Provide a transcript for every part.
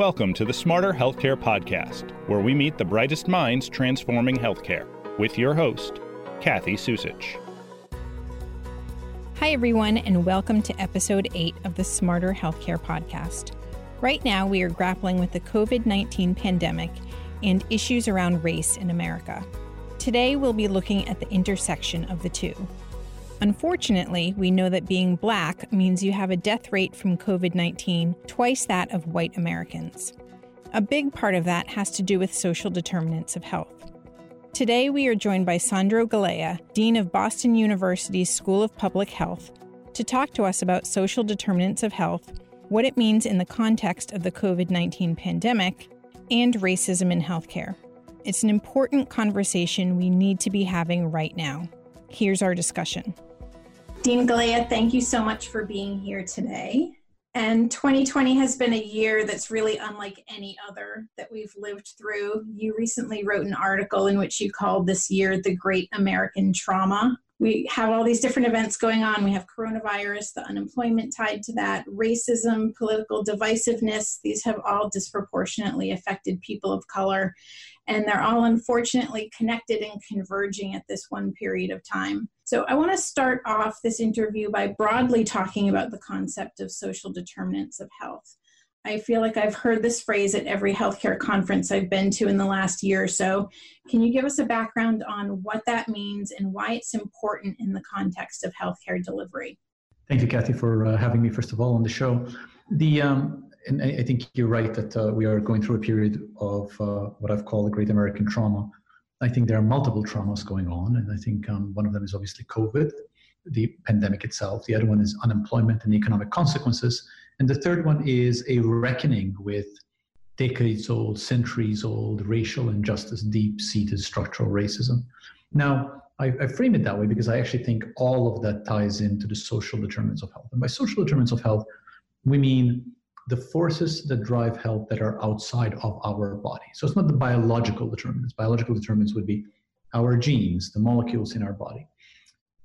Welcome to the Smarter Healthcare Podcast, where we meet the brightest minds transforming healthcare, with your host, Kathy Susich. Hi, everyone, and welcome to episode 8 of the Smarter Healthcare Podcast. Right now, we are grappling with the COVID 19 pandemic and issues around race in America. Today, we'll be looking at the intersection of the two. Unfortunately, we know that being black means you have a death rate from COVID 19 twice that of white Americans. A big part of that has to do with social determinants of health. Today, we are joined by Sandro Galea, Dean of Boston University's School of Public Health, to talk to us about social determinants of health, what it means in the context of the COVID 19 pandemic, and racism in healthcare. It's an important conversation we need to be having right now. Here's our discussion. Dean Galea, thank you so much for being here today. And 2020 has been a year that's really unlike any other that we've lived through. You recently wrote an article in which you called this year the Great American Trauma. We have all these different events going on. We have coronavirus, the unemployment tied to that, racism, political divisiveness. These have all disproportionately affected people of color. And they're all unfortunately connected and converging at this one period of time. So, I want to start off this interview by broadly talking about the concept of social determinants of health. I feel like I've heard this phrase at every healthcare conference I've been to in the last year or so. Can you give us a background on what that means and why it's important in the context of healthcare delivery? Thank you, Kathy, for uh, having me, first of all, on the show. The um, and I think you're right that uh, we are going through a period of uh, what I've called the Great American Trauma. I think there are multiple traumas going on, and I think um, one of them is obviously COVID, the pandemic itself. The other one is unemployment and economic consequences, and the third one is a reckoning with decades old, centuries old racial injustice, deep seated structural racism. Now, I, I, frame it that way because I actually think all of that ties into the social determinants of health. And by social determinants of health, we mean the forces that drive health that are outside of our body. So it's not the biological determinants. Biological determinants would be our genes, the molecules in our body.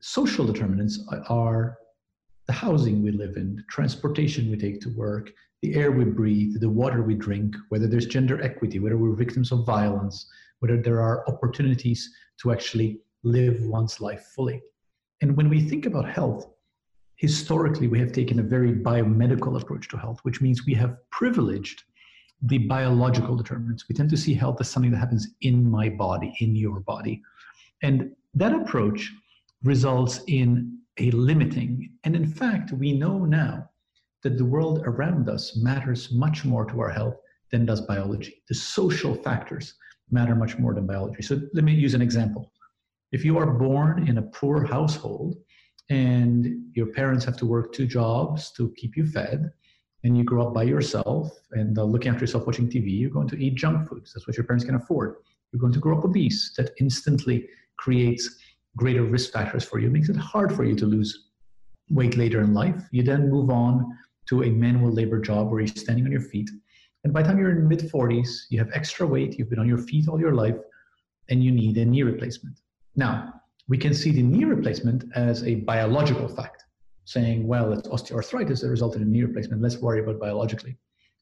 Social determinants are the housing we live in, the transportation we take to work, the air we breathe, the water we drink, whether there's gender equity, whether we're victims of violence, whether there are opportunities to actually live one's life fully. And when we think about health, historically we have taken a very biomedical approach to health, which means we have privileged the biological determinants. We tend to see health as something that happens in my body, in your body. And that approach results in a limiting. And in fact, we know now that the world around us matters much more to our health than does biology. The social factors matter much more than biology. So let me use an example. If you are born in a poor household, and your parents have to work two jobs to keep you fed and you grow up by yourself and uh, looking after yourself watching tv you're going to eat junk foods. That's what your parents can afford. You're going to grow up obese. That instantly creates greater risk factors for you it makes it hard for you to lose weight later in life. You then move on to a manual labor job where you're standing on your feet. And by the time you're in mid 40s you have extra weight you've been on your feet all your life and you need a knee replacement. Now we can see the knee replacement as a biological fact, saying, well, it's osteoarthritis that resulted in knee replacement. Let's worry about biologically.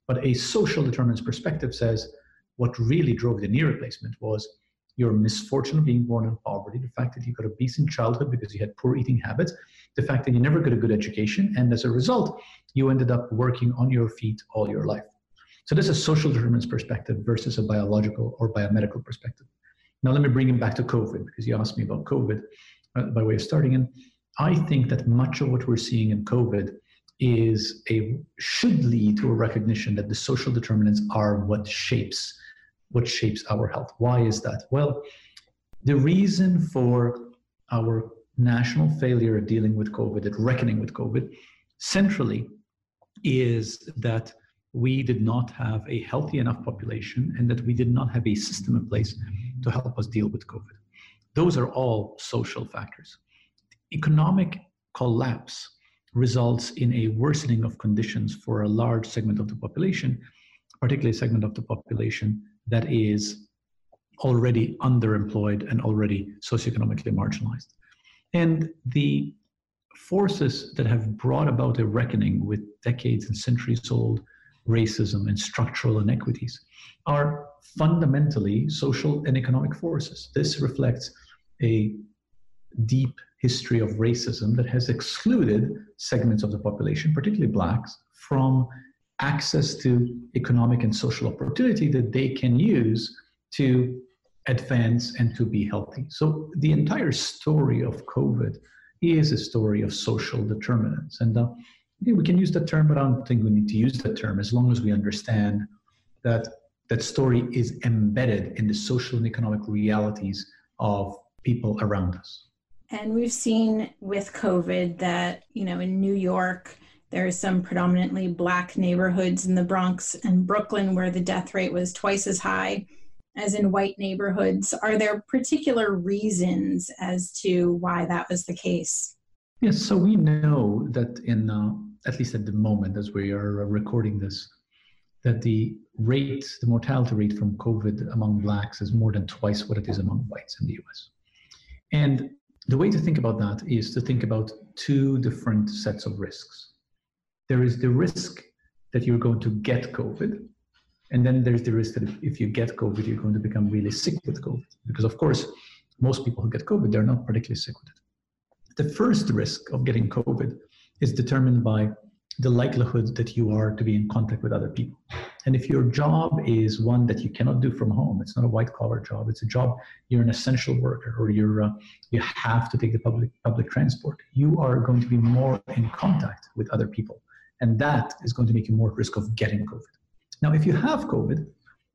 But a social determinants perspective says what really drove the knee replacement was your misfortune of being born in poverty, the fact that you got a decent childhood because you had poor eating habits, the fact that you never got a good education, and as a result, you ended up working on your feet all your life. So this is social determinants perspective versus a biological or biomedical perspective. Now, let me bring him back to COVID because you asked me about COVID uh, by way of starting. And I think that much of what we're seeing in COVID is a should lead to a recognition that the social determinants are what shapes what shapes our health. Why is that? Well, the reason for our national failure at dealing with COVID, at reckoning with COVID, centrally is that we did not have a healthy enough population and that we did not have a system in place to help us deal with COVID. Those are all social factors. Economic collapse results in a worsening of conditions for a large segment of the population, particularly a segment of the population that is already underemployed and already socioeconomically marginalized. And the forces that have brought about a reckoning with decades and centuries old racism, and structural inequities are fundamentally social and economic forces. This reflects a deep history of racism that has excluded segments of the population, particularly blacks, from access to economic and social opportunity that they can use to advance and to be healthy. So the entire story of COVID is a story of social determinants. And uh, yeah, we can use the term, but I don't think we need to use the term as long as we understand that that story is embedded in the social and economic realities of people around us. And we've seen with COVID that, you know, in New York, there are some predominantly black neighborhoods in the Bronx and Brooklyn where the death rate was twice as high as in white neighborhoods. Are there particular reasons as to why that was the case? Yes, so we know that in, uh, at least at the moment as we are uh, recording this, that the rate, the mortality rate from COVID among blacks is more than twice what it is among whites in the US. And the way to think about that is to think about two different sets of risks. There is the risk that you're going to get COVID, and then there's the risk that if you get COVID, you're going to become really sick with COVID. Because, of course, most people who get COVID, they're not particularly sick with it. The first risk of getting COVID is determined by the likelihood that you are to be in contact with other people. And if your job is one that you cannot do from home, it's not a white collar job, it's a job you're an essential worker or you're uh, you have to take the public public transport, you are going to be more in contact with other people. And that is going to make you more at risk of getting COVID. Now, if you have COVID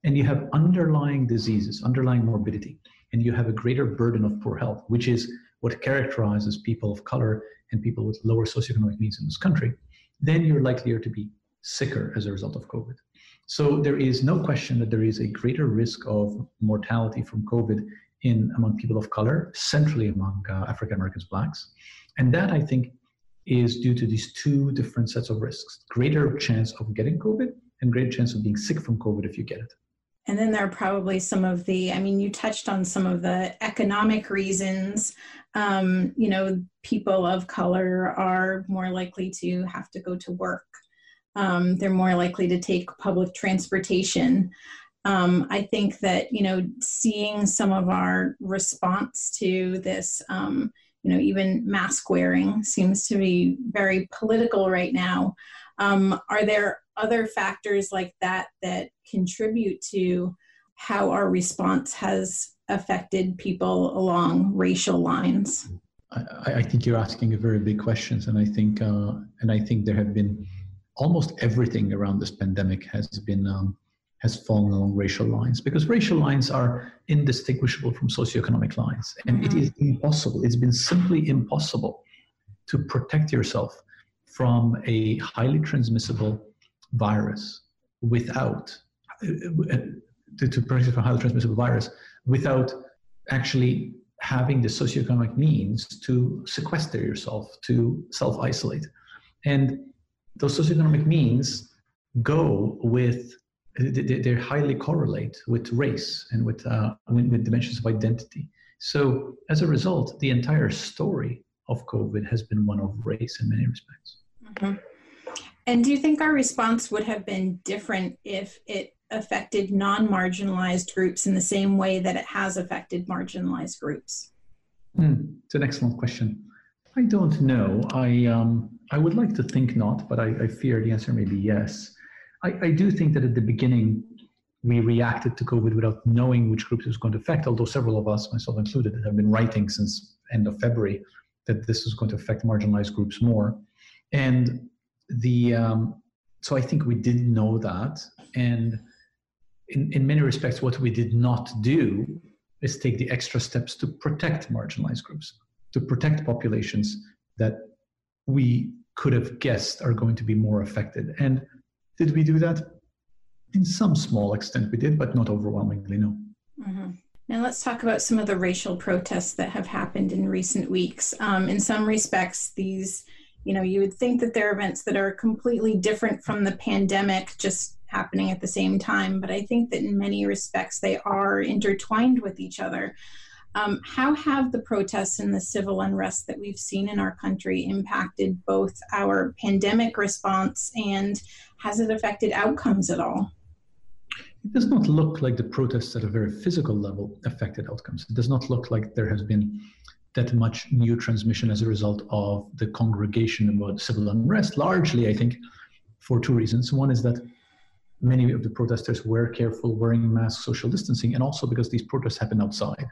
and you have underlying diseases, underlying morbidity, and you have a greater burden of poor health, which is what characterizes people of color and people with lower socioeconomic means in this country, then you're likelier to be sicker as a result of COVID. So there is no question that there is a greater risk of mortality from COVID in among people of color, centrally among uh, African Americans, blacks, and that I think is due to these two different sets of risks: greater chance of getting COVID and greater chance of being sick from COVID if you get it. And then there are probably some of the, I mean, you touched on some of the economic reasons. Um, you know, people of color are more likely to have to go to work, um, they're more likely to take public transportation. Um, I think that, you know, seeing some of our response to this, um, you know, even mask wearing seems to be very political right now. Um, are there other factors like that that contribute to how our response has affected people along racial lines? I, I think you're asking a very big questions, and I think uh, and I think there have been almost everything around this pandemic has been um, has fallen along racial lines because racial lines are indistinguishable from socioeconomic lines, and mm-hmm. it is impossible. It's been simply impossible to protect yourself from a highly transmissible virus without uh, to, to protect from highly transmissible virus without actually having the socioeconomic means to sequester yourself, to self-isolate. And those socioeconomic means go with they highly correlate with race and with, uh, with dimensions of identity. So as a result, the entire story of COVID has been one of race in many respects. Mm-hmm. And do you think our response would have been different if it affected non marginalized groups in the same way that it has affected marginalized groups? Mm, it's an excellent question. I don't know. I, um, I would like to think not, but I, I fear the answer may be yes. I, I do think that at the beginning, we reacted to COVID without knowing which groups it was going to affect, although several of us, myself included, have been writing since end of February that this was going to affect marginalized groups more. And the um, so I think we didn't know that, and in, in many respects, what we did not do is take the extra steps to protect marginalized groups, to protect populations that we could have guessed are going to be more affected. And did we do that? In some small extent, we did, but not overwhelmingly, no. Mm-hmm. Now, let's talk about some of the racial protests that have happened in recent weeks. Um, in some respects, these you know, you would think that there are events that are completely different from the pandemic just happening at the same time, but I think that in many respects they are intertwined with each other. Um, how have the protests and the civil unrest that we've seen in our country impacted both our pandemic response and has it affected outcomes at all? It does not look like the protests at a very physical level affected outcomes. It does not look like there has been that much new transmission as a result of the congregation about civil unrest, largely, I think, for two reasons. One is that many of the protesters were careful wearing masks, social distancing, and also because these protests happen outside.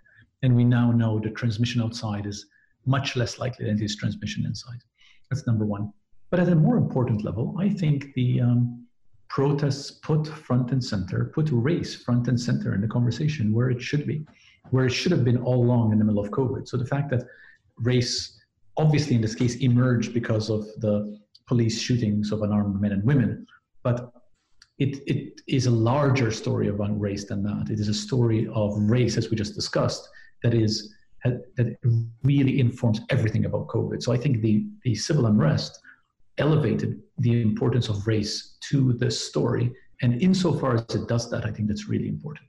And we now know the transmission outside is much less likely than this transmission inside. That's number one. But at a more important level, I think the um, protests put front and center, put race front and center in the conversation where it should be, where it should have been all along in the middle of COVID. So the fact that race, obviously in this case, emerged because of the police shootings of unarmed men and women, but it, it is a larger story about race than that. It is a story of race, as we just discussed, that is that really informs everything about COVID. So I think the the civil unrest elevated the importance of race to the story, and insofar as it does that, I think that's really important.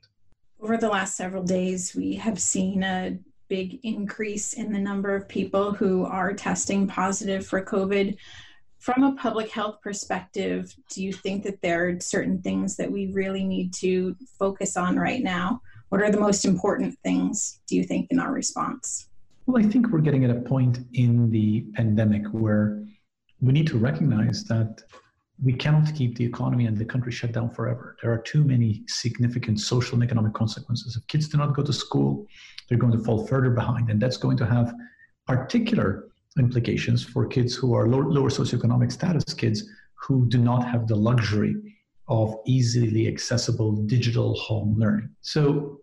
Over the last several days, we have seen a big increase in the number of people who are testing positive for COVID from a public health perspective, do you think that there are certain things that we really need to focus on right now? What are the most important things, do you think, in our response? Well, I think we're getting at a point in the pandemic where we need to recognize that we cannot keep the economy and the country shut down forever. There are too many significant social and economic consequences. If kids do not go to school, they're going to fall further behind, and that's going to have particular implications for kids who are low, lower socioeconomic status kids who do not have the luxury of easily accessible digital home learning. So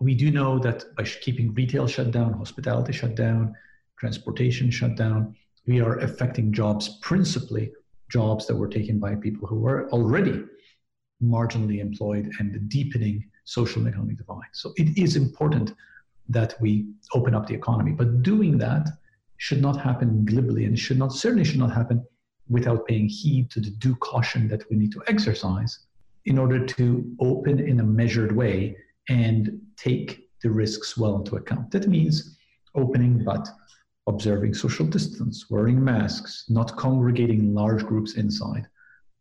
we do know that by keeping retail shut down, hospitality shut down, transportation shut down, we are affecting jobs, principally jobs that were taken by people who were already marginally employed and deepening social and economic divide. So it is important that we open up the economy, but doing that should not happen glibly and should not certainly should not happen without paying heed to the due caution that we need to exercise in order to open in a measured way and take the risks well into account. That means opening but observing social distance, wearing masks, not congregating in large groups inside.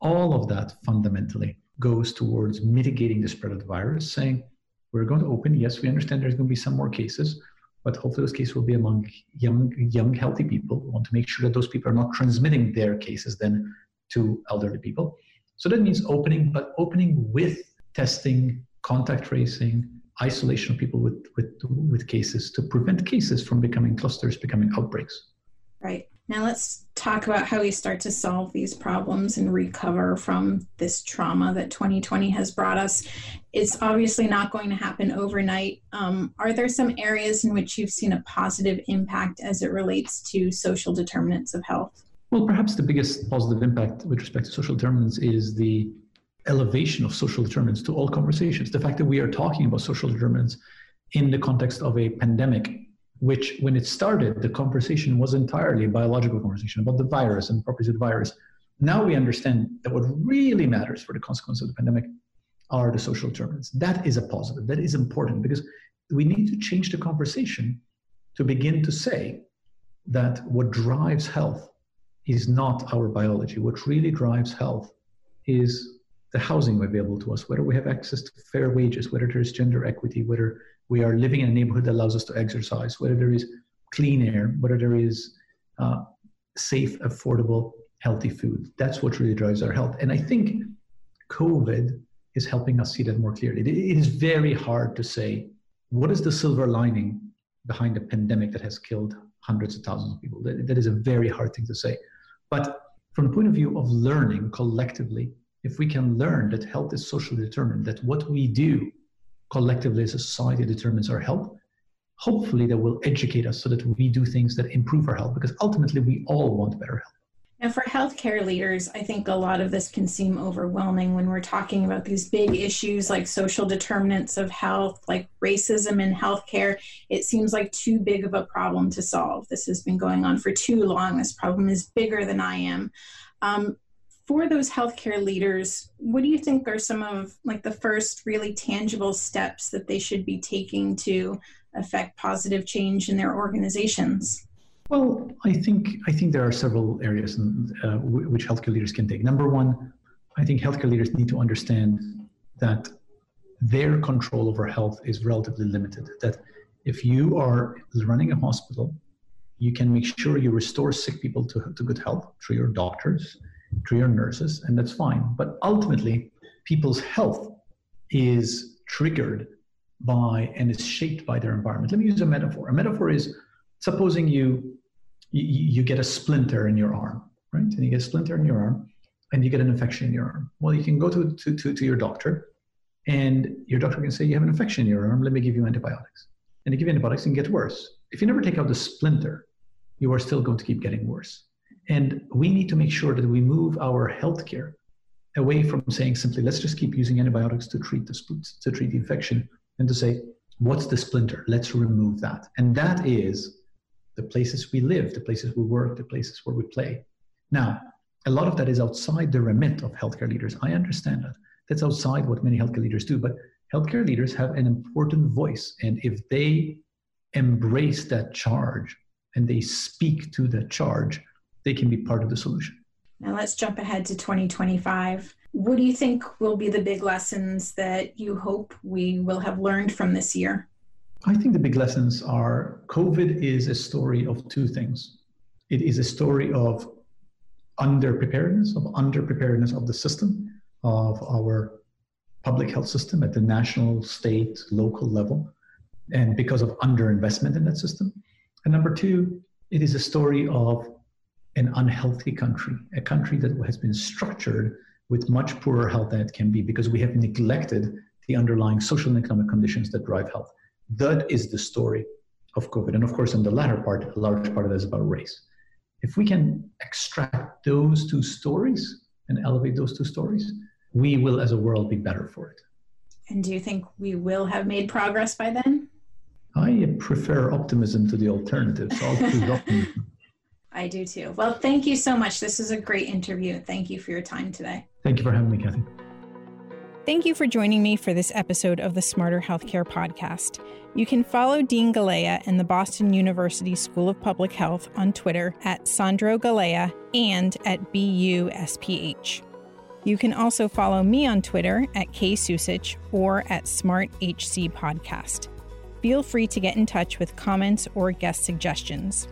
All of that fundamentally goes towards mitigating the spread of the virus, saying, we're going to open. Yes, we understand there's going to be some more cases, but hopefully those cases will be among young, young, healthy people. We want to make sure that those people are not transmitting their cases then to elderly people. So that means opening, but opening with testing, contact tracing, isolation of people with, with, with cases to prevent cases from becoming clusters, becoming outbreaks. Right. Now let's talk about how we start to solve these problems and recover from this trauma that 2020 has brought us. It's obviously not going to happen overnight. Um, are there some areas in which you've seen a positive impact as it relates to social determinants of health? Well, perhaps the biggest positive impact with respect to social determinants is the elevation of social determinants to all conversations. The fact that we are talking about social determinants in the context of a pandemic which when it started, the conversation was entirely a biological conversation about the virus and properties of the virus. Now we understand that what really matters for the consequence of the pandemic are the social determinants. That is a positive. That is important because we need to change the conversation to begin to say that what drives health is not our biology. What really drives health is the housing available to us, whether we have access to fair wages, whether there's gender equity, whether we are living in a neighborhood that allows us to exercise, whether there is clean air, whether there is uh, safe, affordable, healthy food. That's what really drives our health. And I think COVID is helping us see that more clearly. it is very hard to say what is the silver lining behind a pandemic that has killed hundreds of thousands of people. that, that is a very hard thing to say. But from the point of view of learning collectively, if we can learn that health is socially determined, that what we do collectively as a society determines our health, hopefully that will educate us so that we do things that improve our health because ultimately we all want better health. Now, for healthcare leaders, I think a lot of this can seem overwhelming when we're talking about these big issues like social determinants of health, like racism in healthcare. It seems like too big of a problem to solve. This has been going on for too long. This problem is bigger than I am. Um, for those healthcare leaders, what do you think are some of like the first really tangible steps that they should be taking to affect positive change in their organizations? Well, I think I think there are several areas in, uh, which healthcare leaders can take. Number one, I think healthcare leaders need to understand that their control over health is relatively limited. That if you are running a hospital, you can make sure you restore sick people to, to good health through your doctors, through your nurses, and that's fine. But ultimately, people's health is triggered by and is shaped by their environment. Let me use a metaphor. A metaphor is supposing you you, you get a splinter in your arm, right? And you get a splinter in your arm and you get an infection in your arm. Well, you can go to, to, to, to your doctor and your doctor can say, You have an infection in your arm, let me give you antibiotics. And they give you antibiotics and get worse. If you never take out the splinter, you are still going to keep getting worse. And we need to make sure that we move our healthcare away from saying simply, let's just keep using antibiotics to treat the to treat the infection, and to say, what's the splinter? Let's remove that. And that is the places we live, the places we work, the places where we play. Now, a lot of that is outside the remit of healthcare leaders. I understand that. That's outside what many healthcare leaders do, but healthcare leaders have an important voice. And if they embrace that charge and they speak to that charge, they can be part of the solution. Now let's jump ahead to 2025. What do you think will be the big lessons that you hope we will have learned from this year? I think the big lessons are COVID is a story of two things. It is a story of underpreparedness, of underpreparedness of the system, of our public health system at the national, state, local level, and because of underinvestment in that system. And number two, it is a story of an unhealthy country, a country that has been structured with much poorer health than it can be because we have neglected the underlying social and economic conditions that drive health. That is the story of COVID. And of course, in the latter part, a large part of that is about race. If we can extract those two stories and elevate those two stories, we will as a world be better for it. And do you think we will have made progress by then? I prefer optimism to the alternative. I do too. Well, thank you so much. This is a great interview. Thank you for your time today. Thank you for having me, Kathy. Thank you for joining me for this episode of the Smarter Healthcare Podcast. You can follow Dean Galea and the Boston University School of Public Health on Twitter at Sandro Galea and at BUSPH. You can also follow me on Twitter at KSusich or at SmartHC Podcast. Feel free to get in touch with comments or guest suggestions.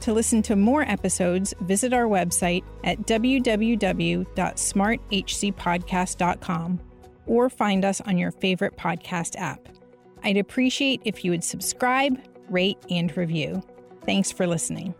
To listen to more episodes, visit our website at www.smarthcpodcast.com or find us on your favorite podcast app. I'd appreciate if you would subscribe, rate, and review. Thanks for listening.